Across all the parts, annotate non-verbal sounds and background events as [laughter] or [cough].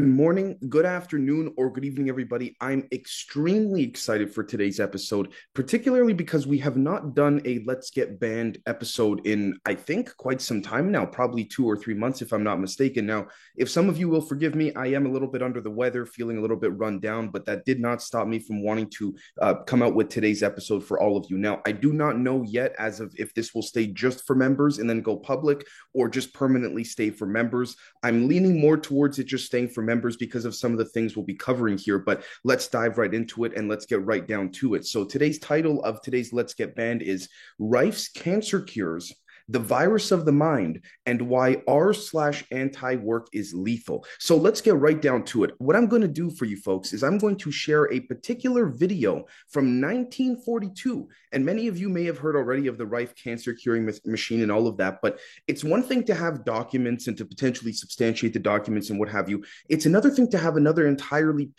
Good morning, good afternoon, or good evening, everybody. I'm extremely excited for today's episode, particularly because we have not done a Let's Get Banned episode in, I think, quite some time now, probably two or three months, if I'm not mistaken. Now, if some of you will forgive me, I am a little bit under the weather, feeling a little bit run down, but that did not stop me from wanting to uh, come out with today's episode for all of you. Now, I do not know yet as of if this will stay just for members and then go public or just permanently stay for members. I'm leaning more towards it just staying for members because of some of the things we'll be covering here. But let's dive right into it and let's get right down to it. So today's title of today's Let's Get Banned is Rife's Cancer Cures the virus of the mind, and why r slash anti work is lethal. So let's get right down to it. What I'm going to do for you folks is I'm going to share a particular video from 1942. And many of you may have heard already of the Rife cancer curing machine and all of that, but it's one thing to have documents and to potentially substantiate the documents and what have you. It's another thing to have another entirely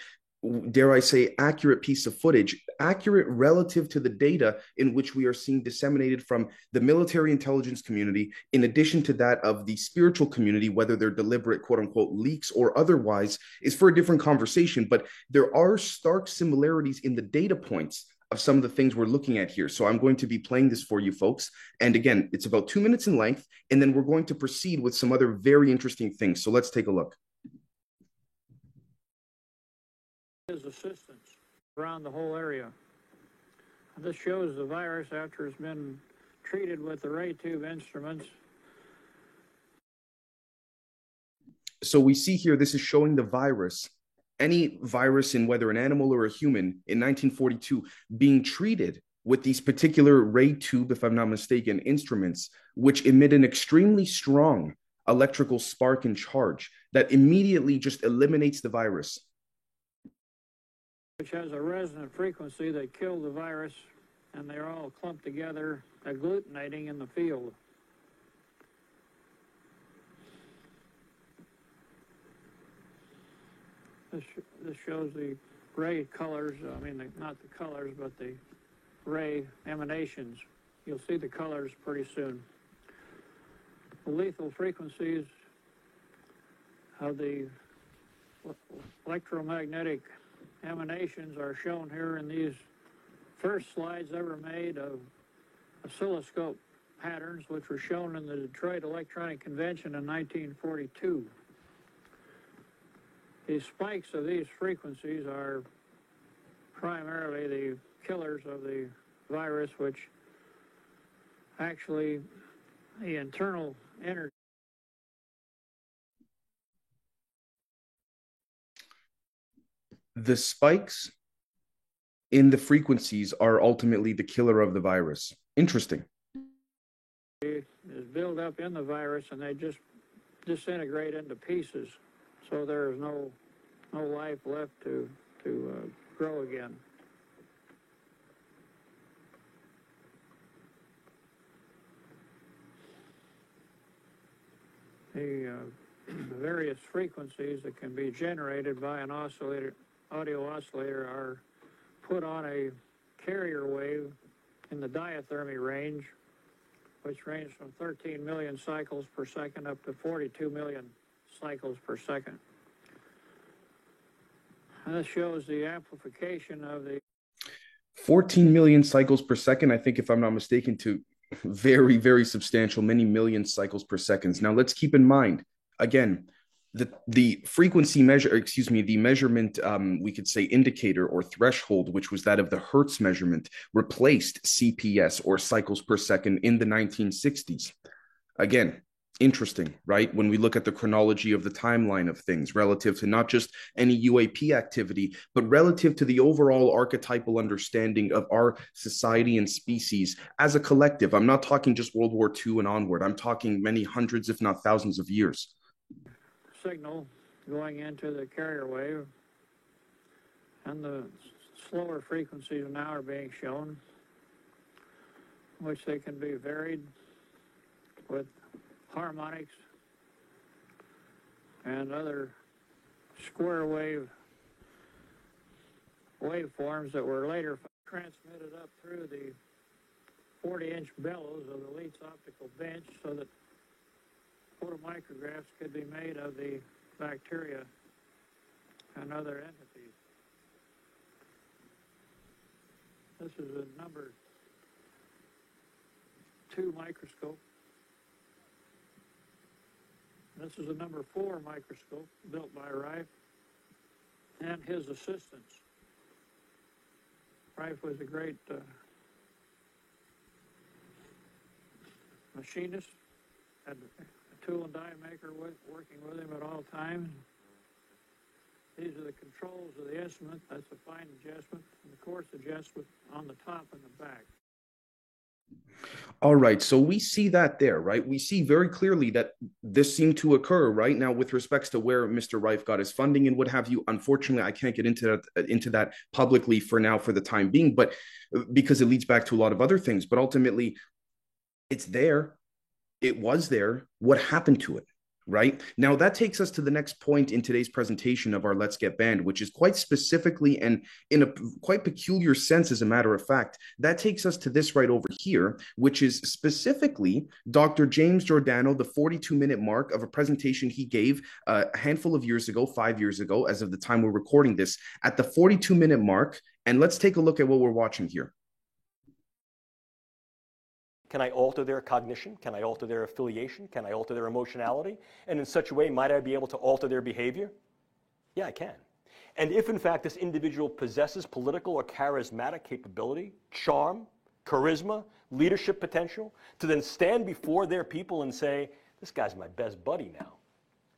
dare I say, accurate piece of footage, accurate relative to the data in which we are seeing disseminated from the military intelligence community, in addition to that of the spiritual community, whether they're deliberate, quote unquote, leaks or otherwise, is for a different conversation. But there are stark similarities in the data points of some of the things we're looking at here. So I'm going to be playing this for you folks. And again, it's about two minutes in length, and then we're going to proceed with some other very interesting things. So let's take a look. His assistance around the whole area. This shows the virus after it's been treated with the ray tube instruments. So we see here, this is showing the virus, any virus in whether an animal or a human in 1942 being treated with these particular ray tube, if I'm not mistaken, instruments, which emit an extremely strong electrical spark and charge that immediately just eliminates the virus which has a resonant frequency that kill the virus, and they're all clumped together, agglutinating in the field. This, this shows the ray colors, I mean, the, not the colors, but the ray emanations. You'll see the colors pretty soon. The lethal frequencies of the electromagnetic emanations are shown here in these first slides ever made of oscilloscope patterns, which were shown in the Detroit Electronic Convention in 1942. The spikes of these frequencies are primarily the killers of the virus, which actually the internal energy the spikes in the frequencies are ultimately the killer of the virus. Interesting. Is built up in the virus and they just disintegrate into pieces, so there is no no life left to to uh, grow again. The uh, [clears throat] various frequencies that can be generated by an oscillator audio oscillator are put on a carrier wave in the diathermy range, which ranges from 13 million cycles per second up to 42 million cycles per second. And this shows the amplification of the 14 million cycles per second, I think, if I'm not mistaken, to very, very substantial, many million cycles per second. Now, let's keep in mind, again, the the frequency measure excuse me the measurement um, we could say indicator or threshold which was that of the hertz measurement replaced cps or cycles per second in the 1960s again interesting right? When we look at the chronology of the timeline of things relative to not just any uap activity but relative to the overall archetypal understanding of our society and species as a collective. I'm not talking just world war ii and onward. I'm talking many hundreds if not thousands of years signal going into the carrier wave, and the slower frequencies now are being shown, which they can be varied with harmonics and other square wave waveforms that were later transmitted up through the 40 inch bellows of the Leitz optical bench so that photomicrographs could be made of the bacteria and other entities. This is a number two microscope. This is a number four microscope built by Rife and his assistants. Rife was a great uh, machinist, tool and die maker with, working with him at all times. These are the controls of the instrument. That's the fine adjustment and the coarse adjustment on the top and the back. All right, so we see that there, right? We see very clearly that this seemed to occur, right? Now, with respects to where Mr. Rife got his funding and what have you, unfortunately, I can't get into that into that publicly for now, for the time being, but because it leads back to a lot of other things. But ultimately, it's there. It was there. What happened to it? right? Now, that takes us to the next point in today's presentation of our Let's Get Banned, which is quite specifically and in a quite peculiar sense, as a matter of fact. That takes us to this right over here, which is specifically Dr. James Giordano, the 42 minute mark of a presentation he gave uh, a handful of years ago, five years ago, as of the time we're recording this, at the 42 minute mark. And let's take a look at what we're watching here. Can I alter their cognition? Can I alter their affiliation? Can I alter their emotionality? And in such a way, might I be able to alter their behavior? Yeah, I can. And if in fact this individual possesses political or charismatic capability, charm, charisma, leadership potential, to then stand before their people and say, this guy's my best buddy now,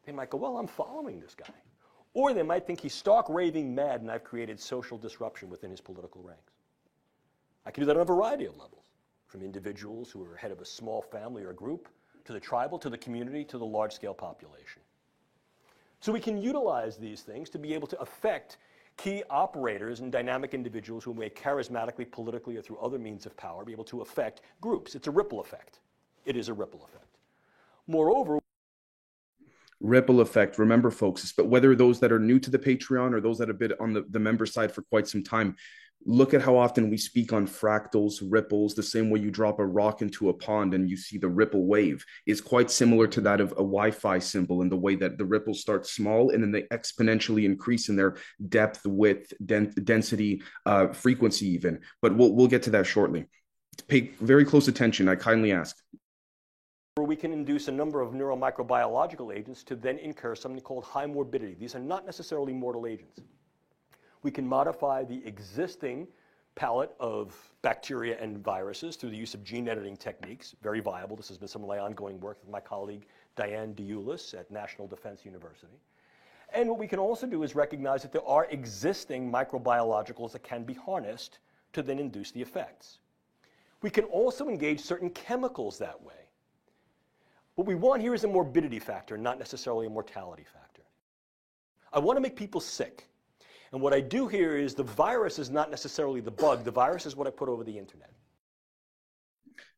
they might go, well, I'm following this guy. Or they might think he's stark raving mad and I've created social disruption within his political ranks. I can do that on a variety of levels from individuals who are head of a small family or group, to the tribal, to the community, to the large scale population. So we can utilize these things to be able to affect key operators and dynamic individuals who may charismatically, politically, or through other means of power be able to affect groups. It's a ripple effect. It is a ripple effect. Moreover, ripple effect. Remember, folks, but whether those that are new to the Patreon or those that have been on the, the member side for quite some time, look at how often we speak on fractals, ripples, the same way you drop a rock into a pond and you see the ripple wave is quite similar to that of a Wi-Fi symbol in the way that the ripples start small and then they exponentially increase in their depth, width, den- density, uh, frequency even. But we'll, we'll get to that shortly. Pay very close attention, I kindly ask. Where we can induce a number of neuromicrobiological agents to then incur something called high morbidity. These are not necessarily mortal agents. We can modify the existing palette of bacteria and viruses through the use of gene editing techniques, very viable. This has been some of my ongoing work with my colleague Diane DeUlis at National Defense University. And what we can also do is recognize that there are existing microbiologicals that can be harnessed to then induce the effects. We can also engage certain chemicals that way. What we want here is a morbidity factor, not necessarily a mortality factor. I want to make people sick. And what I do here is the virus is not necessarily the bug. The virus is what I put over the internet.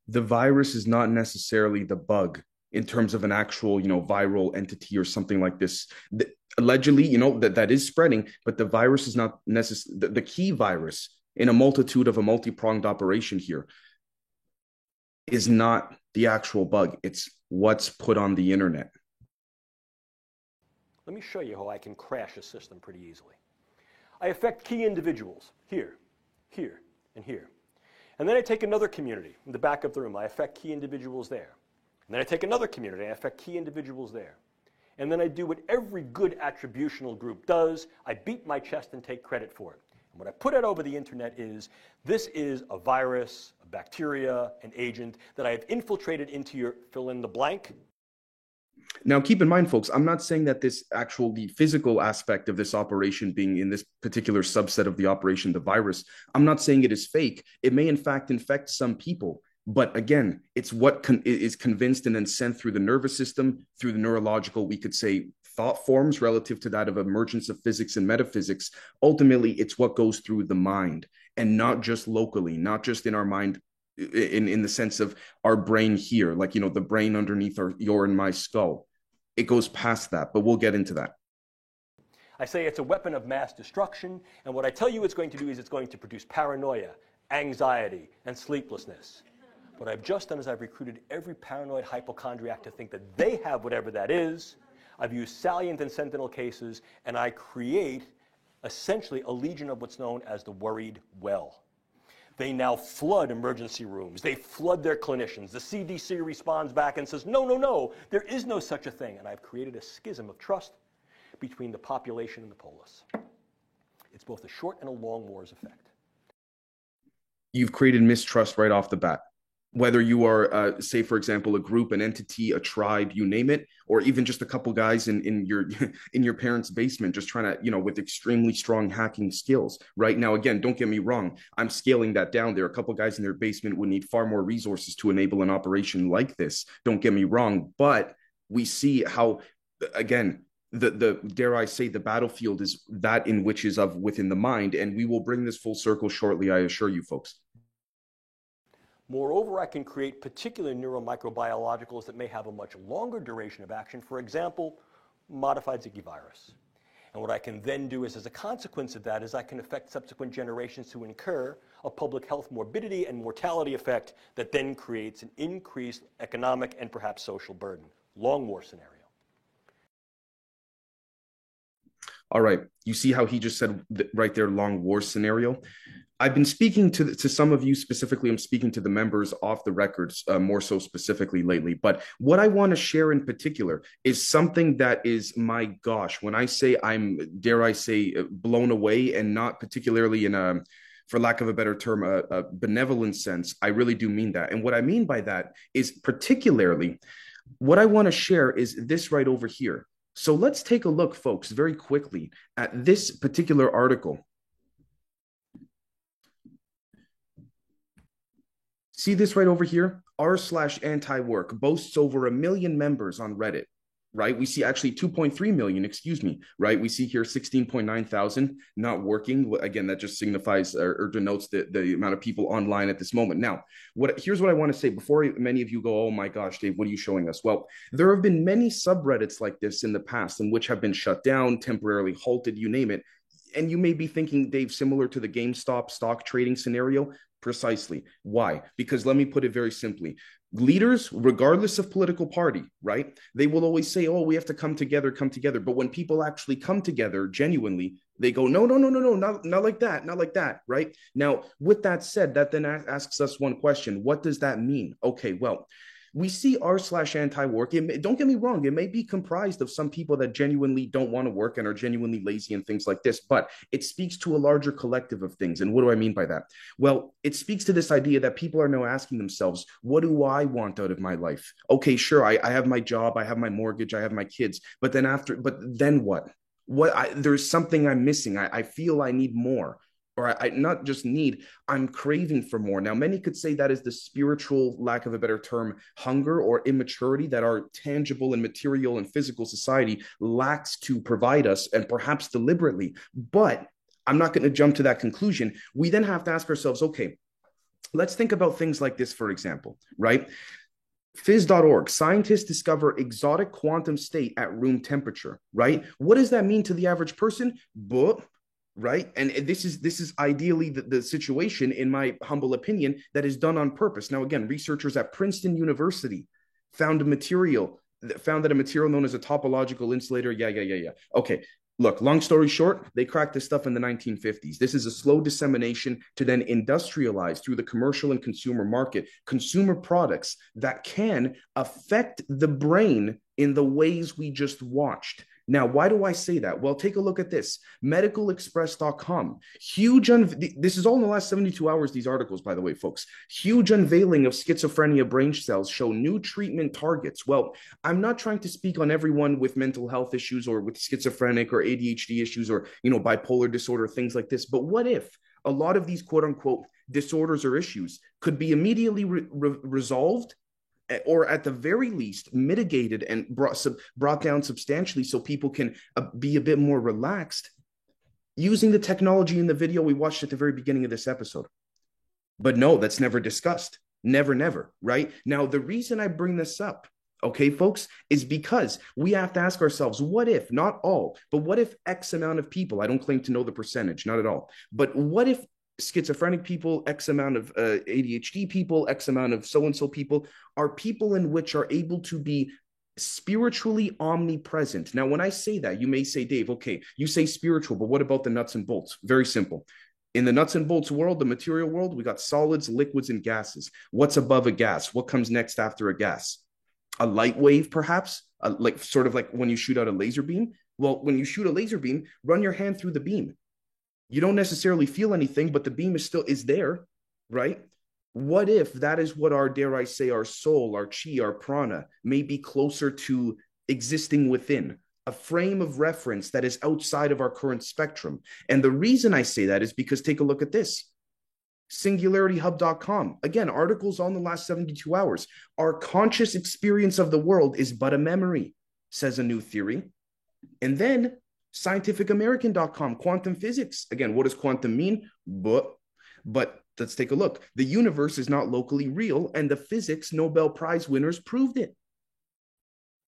The virus is not necessarily the bug in terms of an actual, you know, viral entity or something like this. The, allegedly, you know, that, that is spreading, but the virus is not necessarily the, the key virus in a multitude of a multi-pronged operation here is not the actual bug. It's what's put on the internet. Let me show you how I can crash a system pretty easily. I affect key individuals here, here, and here. And then I take another community in the back of the room. I affect key individuals there. And then I take another community. I affect key individuals there. And then I do what every good attributional group does. I beat my chest and take credit for it. And what I put out over the internet is this is a virus, a bacteria, an agent that I have infiltrated into your fill in the blank now, keep in mind, folks, I'm not saying that this actual, the physical aspect of this operation being in this particular subset of the operation, the virus, I'm not saying it is fake. It may, in fact, infect some people. But again, it's what con- is convinced and then sent through the nervous system, through the neurological, we could say, thought forms relative to that of emergence of physics and metaphysics. Ultimately, it's what goes through the mind and not just locally, not just in our mind in in the sense of our brain here like you know the brain underneath our your and my skull. It goes past that but we'll get into that. I say it's a weapon of mass destruction and what i tell you it's going to do is it's going to produce paranoia anxiety and sleeplessness. What i've just done is i've recruited every paranoid hypochondriac to think that they have whatever that is. I've used salient and sentinel cases, and I create essentially a legion of what's known as the worried well. They now flood emergency rooms. They flood their clinicians. The CDC responds back and says, no, no, no, there is no such a thing. And I've created a schism of trust between the population and the polis. It's both a short and a long war's effect. You've created mistrust right off the bat whether you are uh, say for example a group an entity a tribe you name it or even just a couple guys in, in your [laughs] in your parents basement just trying to you know with extremely strong hacking skills right now again don't get me wrong i'm scaling that down there are a couple guys in their basement would need far more resources to enable an operation like this don't get me wrong but we see how again the the dare I say the battlefield is that in which is of within the mind, and we will bring this full circle shortly. I assure you, folks. Moreover, I can create particular neuromicrobiologicals that may have a much longer duration of action, for example, modified Zika virus. And what I can then do is, as a consequence of that, is I can affect subsequent generations to incur a public health morbidity and mortality effect that then creates an increased economic and perhaps social burden. Long war scenario. All right. You see how he just said right there, long war scenario? I've been speaking to to some of you specifically. I'm speaking to the members off the records uh, more so specifically lately. But what I want to share in particular is something that is my gosh. When I say I'm, dare I say, uh, blown away, and not particularly in a, for lack of a better term, a, a benevolent sense. I really do mean that. And what I mean by that is particularly what I want to share is this right over here. So let's take a look, folks, very quickly at this particular article See this right over here? R slash anti work boasts over a million members on Reddit, right? We see actually 2.3 million, excuse me, right? We see here 16.9 thousand not working. Again, that just signifies or, or denotes the, the amount of people online at this moment. Now, what here's what I want to say before many of you go, oh my gosh, Dave, what are you showing us? Well, there have been many subreddits like this in the past in which have been shut down, temporarily halted, you name it. And you may be thinking, Dave, similar to the GameStop stock trading scenario. Precisely. Why? Because let me put it very simply leaders, regardless of political party, right? They will always say, oh, we have to come together, come together. But when people actually come together genuinely, they go, no, no, no, no, no, not, not like that, not like that, right? Now, with that said, that then asks us one question What does that mean? Okay, well, we see r slash anti-work don't get me wrong it may be comprised of some people that genuinely don't want to work and are genuinely lazy and things like this but it speaks to a larger collective of things. And what do i mean by that? Well it speaks to this idea that people are now asking themselves what do i want out of my life? Okay sure i, I have my job i have my mortgage i have my kids but then after but then what? What I, there's something i'm missing. I, I feel i need more or I, not just need, I'm craving for more. Now, many could say that is the spiritual, lack of a better term, hunger or immaturity that our tangible and material and physical society lacks to provide us, and perhaps deliberately. But I'm not going to jump to that conclusion. We then have to ask ourselves, okay, let's think about things like this, for example, right? Phys.org, scientists discover exotic quantum state at room temperature, right? What does that mean to the average person? But right? And this is this is ideally the, the situation in my humble opinion that is done on purpose. Now again researchers at princeton university found a material found that a material known as a topological insulator. Yeah yeah yeah yeah. Okay look long story short they cracked this stuff in the 1950s this is a slow dissemination to then industrialize through the commercial and consumer market consumer products that can affect the brain in the ways we just watched now, why do I say that? Well, take a look at this medicalexpress.com. Huge, un- this is all in the last 72 hours, these articles, by the way, folks. Huge unveiling of schizophrenia brain cells show new treatment targets. Well, I'm not trying to speak on everyone with mental health issues or with schizophrenic or ADHD issues or, you know, bipolar disorder, things like this. But what if a lot of these quote unquote disorders or issues could be immediately re- re- resolved or at the very least mitigated and brought sub, brought down substantially so people can uh, be a bit more relaxed using the technology in the video we watched at the very beginning of this episode. But no that's never discussed. Never never right? Now the reason i bring this up okay folks is because we have to ask ourselves what if not all but what if x amount of people i don't claim to know the percentage not at all but what if schizophrenic people, X amount of uh, ADHD people, X amount of so and so people are people in which are able to be spiritually omnipresent. Now, when I say that, you may say, Dave, okay, you say spiritual, but what about the nuts and bolts? Very simple. In the nuts and bolts world, the material world, we got solids, liquids, and gases. What's above a gas? What comes next after a gas? A light wave, perhaps, a, like sort of like when you shoot out a laser beam. Well, when you shoot a laser beam, run your hand through the beam. You don't necessarily feel anything, but the beam is still is there, right? What if that is what our, dare I say, our soul, our chi, our prana may be closer to existing within? a frame of reference that is outside of our current spectrum. And the reason I say that is because take a look at this singularityhub.com. Again, articles on the last 72 hours. Our conscious experience of the world is but a memory, says a new theory. And then scientificamerican.com, quantum physics. Again, what does quantum mean? But, but let's take a look. The universe is not locally real, and the physics Nobel Prize winners proved it.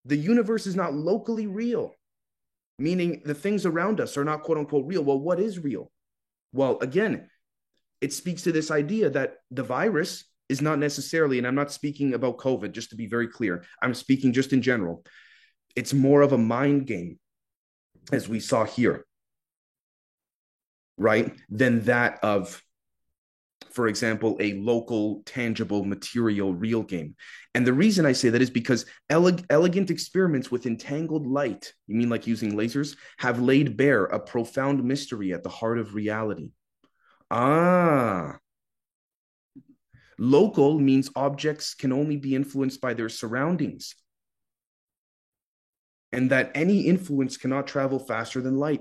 The universe is not locally real, meaning the things around us are not quote unquote real. Well, what is real? Well, again, it speaks to this idea that the virus is not necessarily, and I'm not speaking about COVID, just to be very clear, I'm speaking just in general. It's more of a mind game, as we saw here, right? Than that of for example, a local, tangible, material, real game. And the reason I say that is because eleg- elegant experiments with entangled light, you mean like using lasers, have laid bare a profound mystery at the heart of reality. Ah. Local means objects can only be influenced by their surroundings, and that any influence cannot travel faster than light.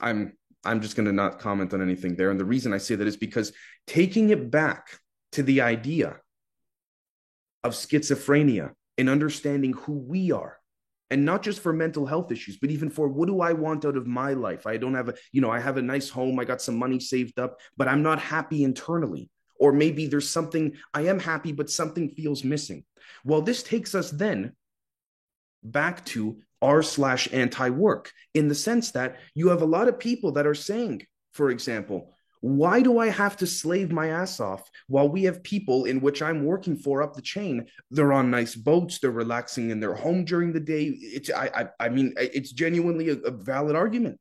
I'm I'm just going to not comment on anything there. And the reason I say that is because taking it back to the idea of schizophrenia and understanding who we are, and not just for mental health issues, but even for what do I want out of my life? I don't have a, you know, I have a nice home, I got some money saved up, but I'm not happy internally. Or maybe there's something I am happy, but something feels missing. Well, this takes us then back to r slash anti work in the sense that you have a lot of people that are saying, for example, why do I have to slave my ass off while we have people in which I'm working for up the chain? They're on nice boats, they're relaxing in their home during the day. It's I I, I mean it's genuinely a, a valid argument.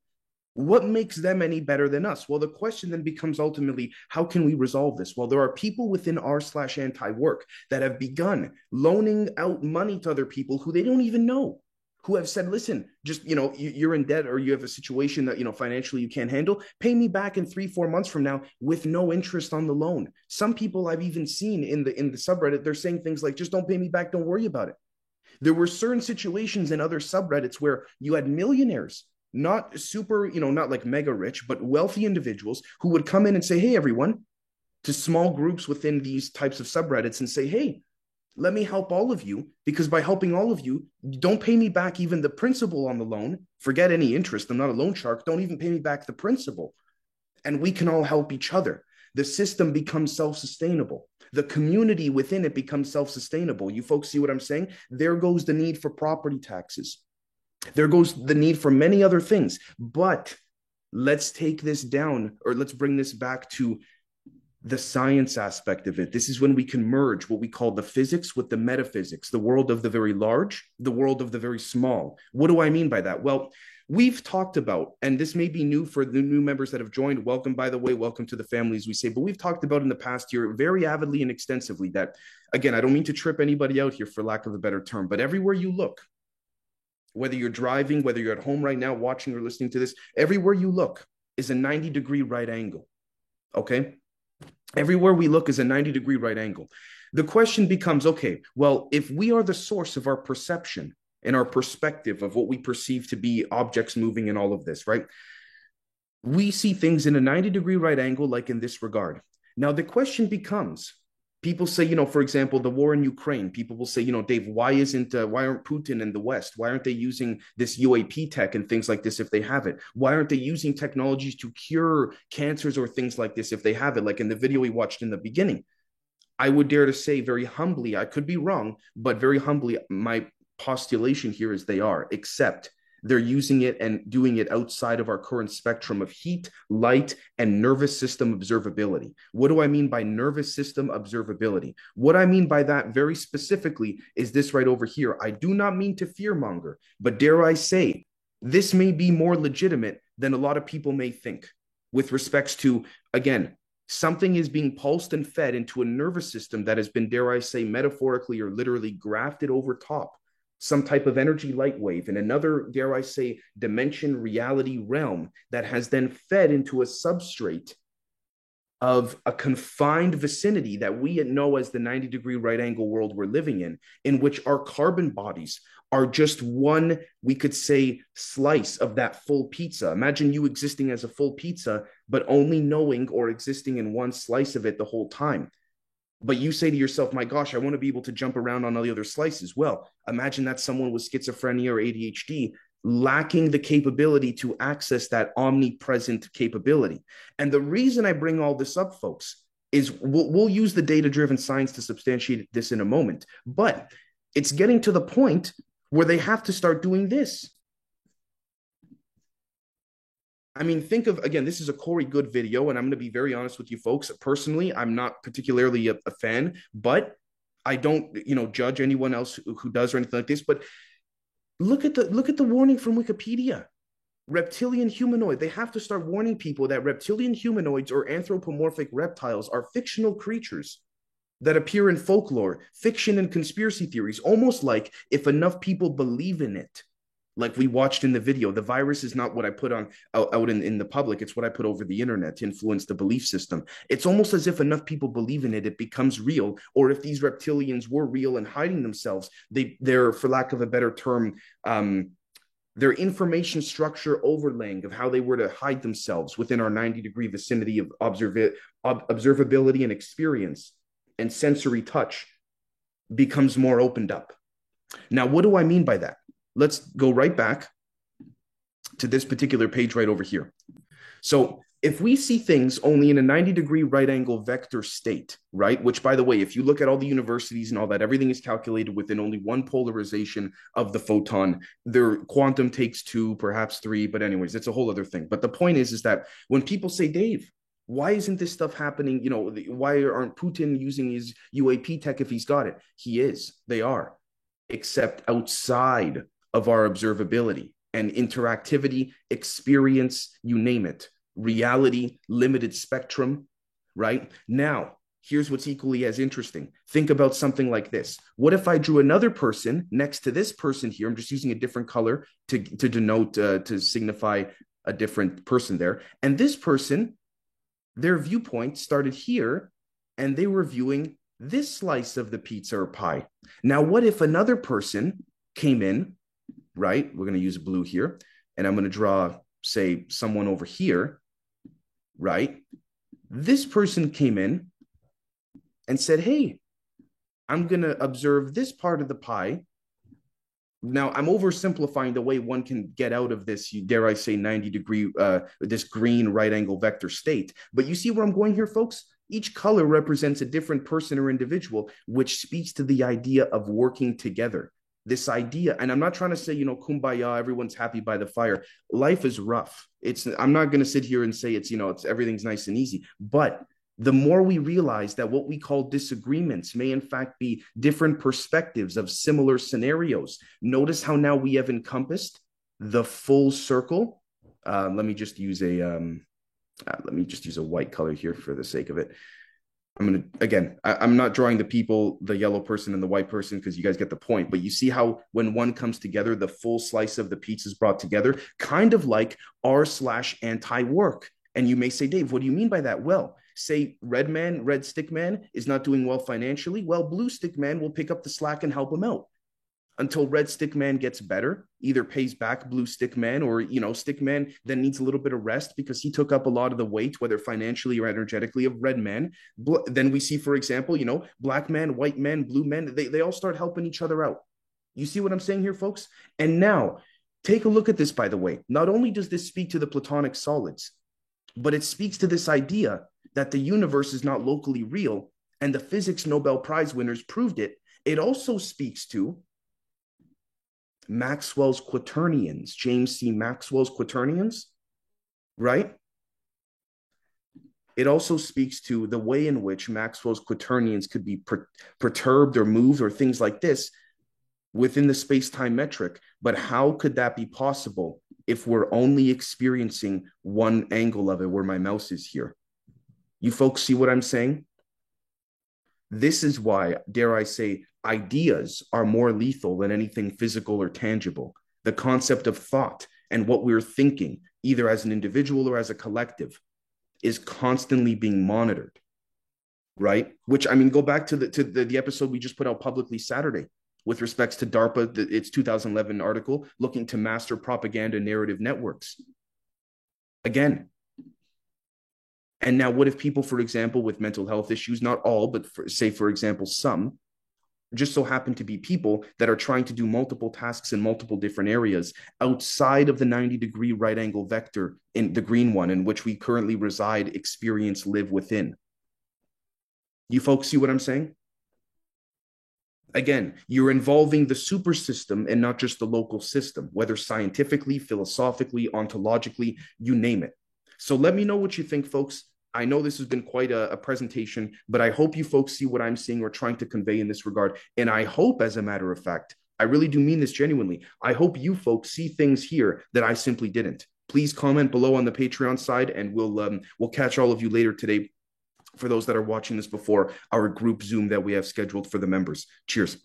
What makes them any better than us? Well, the question then becomes ultimately, how can we resolve this? Well, there are people within r slash anti work that have begun loaning out money to other people who they don't even know who have said, listen, just, you know, you're in debt or you have a situation that, you know, financially you can't handle, pay me back in three, four months from now with no interest on the loan. Some people I've even seen in the, in the subreddit, they're saying things like, just don't pay me back. Don't worry about it. There were certain situations in other subreddits where you had millionaires, not super, you know, not like mega rich, but wealthy individuals who would come in and say, hey, everyone, to small groups within these types of subreddits and say, hey, let me help all of you because by helping all of you, don't pay me back even the principal on the loan. Forget any interest. I'm not a loan shark. Don't even pay me back the principal. And we can all help each other. The system becomes self sustainable. The community within it becomes self sustainable. You folks see what I'm saying? There goes the need for property taxes. There goes the need for many other things. But let's take this down or let's bring this back to the science aspect of it. This is when we can merge what we call the physics with the metaphysics, the world of the very large, the world of the very small. What do I mean by that? Well, we've talked about, and this may be new for the new members that have joined. Welcome, by the way, welcome to the families we say. But we've talked about in the past year very avidly and extensively that, again, I don't mean to trip anybody out here for lack of a better term, but everywhere you look, whether you're driving, whether you're at home right now watching or listening to this, everywhere you look is a 90 degree right angle. Okay Everywhere we look is a 90 degree right angle. The question becomes okay, well, if we are the source of our perception and our perspective of what we perceive to be objects moving in all of this, right? We see things in a 90 degree right angle, like in this regard. Now, the question becomes people say, you know, for example, the war in Ukraine, people will say, you know, Dave, why isn't, uh, why aren't Putin and the West, why aren't they using this UAP tech and things like this if they have it? Why aren't they using technologies to cure cancers or things like this if they have it? Like in the video we watched in the beginning. I would dare to say very humbly, I could be wrong, but very humbly, my postulation here is they are, except they're using it and doing it outside of our current spectrum of heat, light, and nervous system observability. What do I mean by nervous system observability? What I mean by that very specifically is this right over here. I do not mean to fearmonger, but dare I say, this may be more legitimate than a lot of people may think with respects to, again, something is being pulsed and fed into a nervous system that has been, dare I say, metaphorically or literally grafted over top some type of energy light wave in another, dare I say, dimension reality realm that has then fed into a substrate of a confined vicinity that we know as the 90 degree right angle world we're living in, in which our carbon bodies are just one, we could say, slice of that full pizza. Imagine you existing as a full pizza, but only knowing or existing in one slice of it the whole time. But you say to yourself, my gosh, I want to be able to jump around on all the other slices. Well, imagine that someone with schizophrenia or ADHD lacking the capability to access that omnipresent capability. And the reason I bring all this up, folks, is we'll, we'll use the data driven science to substantiate this in a moment. But it's getting to the point where they have to start doing this. I mean, think of again, this is a Corey Good video, and I'm going to be very honest with you folks. Personally, I'm not particularly a, a fan, but I don't, you know, judge anyone else who, who does or anything like this. But look at the look at the warning from Wikipedia. Reptilian humanoid. They have to start warning people that reptilian humanoids or anthropomorphic reptiles are fictional creatures that appear in folklore, fiction, and conspiracy theories, almost like if enough people believe in it, like we watched in the video. The virus is not what i put on out, out in, in the public. It's what i put over the internet to influence the belief system. It's almost as if enough people believe in it it becomes real. Or if these reptilians were real and hiding themselves they they're for lack of a better term um their information structure overlaying of how they were to hide themselves within our 90 degree vicinity of ob- observability and experience and sensory touch becomes more opened up. Now what do i mean by that let's go right back to this particular page right over here. So if we see things only in a 90 degree right angle vector state, right? Which, by the way, if you look at all the universities and all that, everything is calculated within only one polarization of the photon. Their quantum takes two, perhaps three, but anyways, it's a whole other thing. But the point is, is that when people say, Dave, why isn't this stuff happening? You know, why aren't Putin using his UAP tech if he's got it? He is. They are, except outside of our observability and interactivity, experience, you name it, reality, limited spectrum, right? Now, here's what's equally as interesting. Think about something like this. What if I drew another person next to this person here? I'm just using a different color to, to denote, uh, to signify a different person there. And this person, their viewpoint started here and they were viewing this slice of the pizza or pie. Now, what if another person came in right? We're going to use blue here. And I'm going to draw, say, someone over here, right? This person came in and said, hey, I'm going to observe this part of the pie. Now, I'm oversimplifying the way one can get out of this, dare I say, 90 degree, uh, this green right angle vector state. But you see where I'm going here, folks? Each color represents a different person or individual, which speaks to the idea of working together this idea. And i'm not trying to say you know kumbaya everyone's happy by the fire. Life is rough. It's i'm not going to sit here and say it's you know it's everything's nice and easy. But the more we realize that what we call disagreements may in fact be different perspectives of similar scenarios notice how now we have encompassed the full circle. Uh, let me just use a um, uh, let me just use a white color here for the sake of it I'm gonna again. I, am not drawing the people, the yellow person and the white person, because you guys get the point. But you see how when one comes together, the full slice of the pizza is brought together, kind of like r slash anti work. And you may say, Dave, what do you mean by that? Well, say red man, red stick man is not doing well financially. Well, blue stick man will pick up the slack and help him out until Red Stick Man gets better, either pays back Blue Stick Man or, you know, Stick Man then needs a little bit of rest because he took up a lot of the weight, whether financially or energetically, of Red Man. Bl- then we see, for example, you know, Black Man, White Man, Blue Man, they, they all start helping each other out. You see what I'm saying here, folks? And now, take a look at this, by the way. Not only does this speak to the Platonic solids, but it speaks to this idea that the universe is not locally real and the physics Nobel Prize winners proved it. It also speaks to Maxwell's quaternions, James C. Maxwell's quaternions, right? It also speaks to the way in which Maxwell's quaternions could be per- perturbed or moved or things like this within the space time metric. But how could that be possible if we're only experiencing one angle of it where my mouse is here? You folks see what I'm saying? This is why, dare I say, ideas are more lethal than anything physical or tangible. The concept of thought and what we're thinking, either as an individual or as a collective, is constantly being monitored. Right? Which I mean, go back to the to the, the episode we just put out publicly Saturday with respects to DARPA, the, its 2011 article looking to master propaganda narrative networks. Again, and now, what if people, for example, with mental health issues, not all, but for, say, for example, some, just so happen to be people that are trying to do multiple tasks in multiple different areas outside of the 90 degree right angle vector in the green one in which we currently reside, experience, live within. You folks see what I'm saying? Again, you're involving the super system and not just the local system, whether scientifically, philosophically, ontologically, you name it. So let me know what you think, folks. I know this has been quite a, a, presentation, but I hope you folks see what I'm seeing or trying to convey in this regard. And I hope, as a matter of fact, I really do mean this genuinely. I hope you folks see things here that I simply didn't. Please comment below on the Patreon side, and we'll um, we'll catch all of you later today. For those that are watching this before our group Zoom that we have scheduled for the members. Cheers.